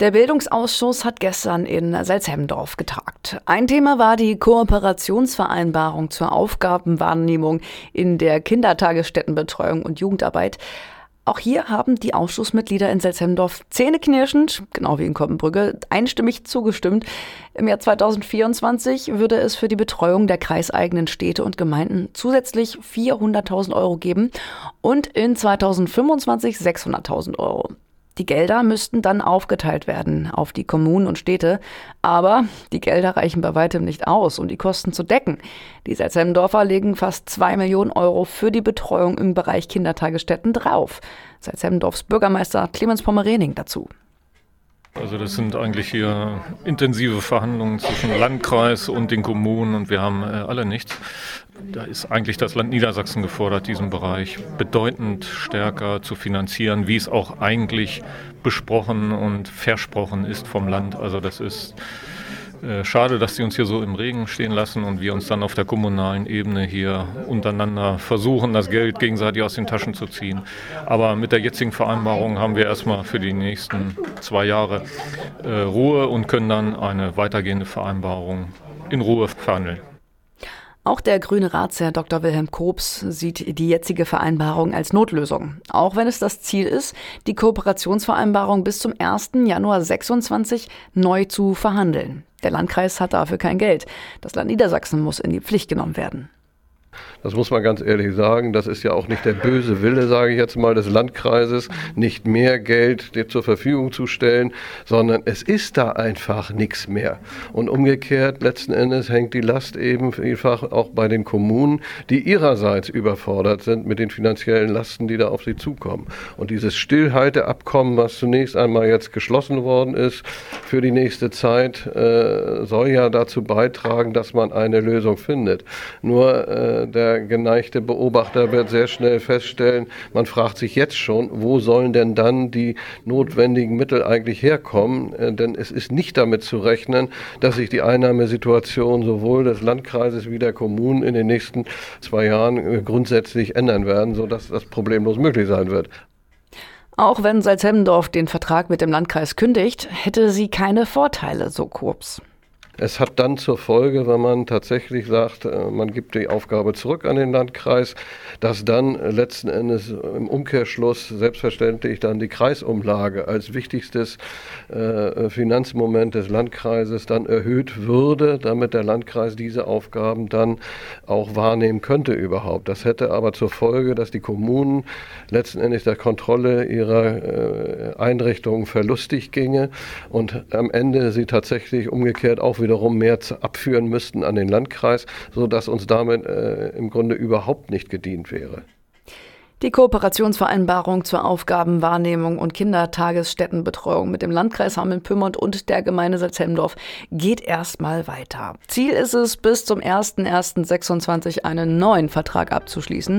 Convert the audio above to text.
Der Bildungsausschuss hat gestern in Salzhemdorf getagt. Ein Thema war die Kooperationsvereinbarung zur Aufgabenwahrnehmung in der Kindertagesstättenbetreuung und Jugendarbeit. Auch hier haben die Ausschussmitglieder in Selzhemdorf zähneknirschend, genau wie in Koppenbrügge, einstimmig zugestimmt. Im Jahr 2024 würde es für die Betreuung der kreiseigenen Städte und Gemeinden zusätzlich 400.000 Euro geben und in 2025 600.000 Euro. Die Gelder müssten dann aufgeteilt werden auf die Kommunen und Städte. Aber die Gelder reichen bei weitem nicht aus, um die Kosten zu decken. Die Salzhemdorfer legen fast zwei Millionen Euro für die Betreuung im Bereich Kindertagesstätten drauf. Salzhemdorfs Bürgermeister Clemens Pommerening dazu. Also das sind eigentlich hier intensive Verhandlungen zwischen Landkreis und den Kommunen und wir haben äh, alle nichts. Da ist eigentlich das Land Niedersachsen gefordert, diesen Bereich bedeutend stärker zu finanzieren, wie es auch eigentlich besprochen und versprochen ist vom Land. Also das ist äh, schade, dass sie uns hier so im Regen stehen lassen und wir uns dann auf der kommunalen Ebene hier untereinander versuchen, das Geld gegenseitig aus den Taschen zu ziehen. Aber mit der jetzigen Vereinbarung haben wir erstmal für die nächsten zwei Jahre äh, Ruhe und können dann eine weitergehende Vereinbarung in Ruhe verhandeln. Auch der grüne Ratsherr Dr. Wilhelm Kobs sieht die jetzige Vereinbarung als Notlösung. Auch wenn es das Ziel ist, die Kooperationsvereinbarung bis zum 1. Januar 26 neu zu verhandeln. Der Landkreis hat dafür kein Geld. Das Land Niedersachsen muss in die Pflicht genommen werden. Das muss man ganz ehrlich sagen. Das ist ja auch nicht der böse Wille, sage ich jetzt mal, des Landkreises, nicht mehr Geld zur Verfügung zu stellen, sondern es ist da einfach nichts mehr. Und umgekehrt, letzten Endes hängt die Last eben vielfach auch bei den Kommunen, die ihrerseits überfordert sind mit den finanziellen Lasten, die da auf sie zukommen. Und dieses Stillhalteabkommen, was zunächst einmal jetzt geschlossen worden ist für die nächste Zeit, äh, soll ja dazu beitragen, dass man eine Lösung findet. Nur äh, der geneigte Beobachter wird sehr schnell feststellen, man fragt sich jetzt schon, wo sollen denn dann die notwendigen Mittel eigentlich herkommen? Äh, denn es ist nicht damit zu rechnen, dass sich die Einnahmesituation sowohl des Landkreises wie der Kommunen in den nächsten zwei Jahren äh, grundsätzlich ändern werden, sodass das problemlos möglich sein wird. Auch wenn Salzhemmendorf den Vertrag mit dem Landkreis kündigt, hätte sie keine Vorteile, so Kurz. Es hat dann zur Folge, wenn man tatsächlich sagt, äh, man gibt die Aufgabe zurück an den Landkreis, dass dann letzten Endes im Umkehrschluss selbstverständlich dann die Kreisumlage als wichtigstes äh, Finanzmoment des Landkreises dann erhöht würde, damit der Landkreis diese Aufgaben dann auch wahrnehmen könnte überhaupt. Das hätte aber zur Folge, dass die Kommunen letzten Endes der Kontrolle ihrer äh, Einrichtungen verlustig ginge und am Ende sie tatsächlich umgekehrt auch wieder wiederum mehr abführen müssten an den Landkreis, sodass uns damit äh, im Grunde überhaupt nicht gedient wäre. Die Kooperationsvereinbarung zur Aufgabenwahrnehmung und Kindertagesstättenbetreuung mit dem Landkreis Hameln-Pyrmont und der Gemeinde Salzhemdorf geht erstmal weiter. Ziel ist es, bis zum 01.01.26 einen neuen Vertrag abzuschließen.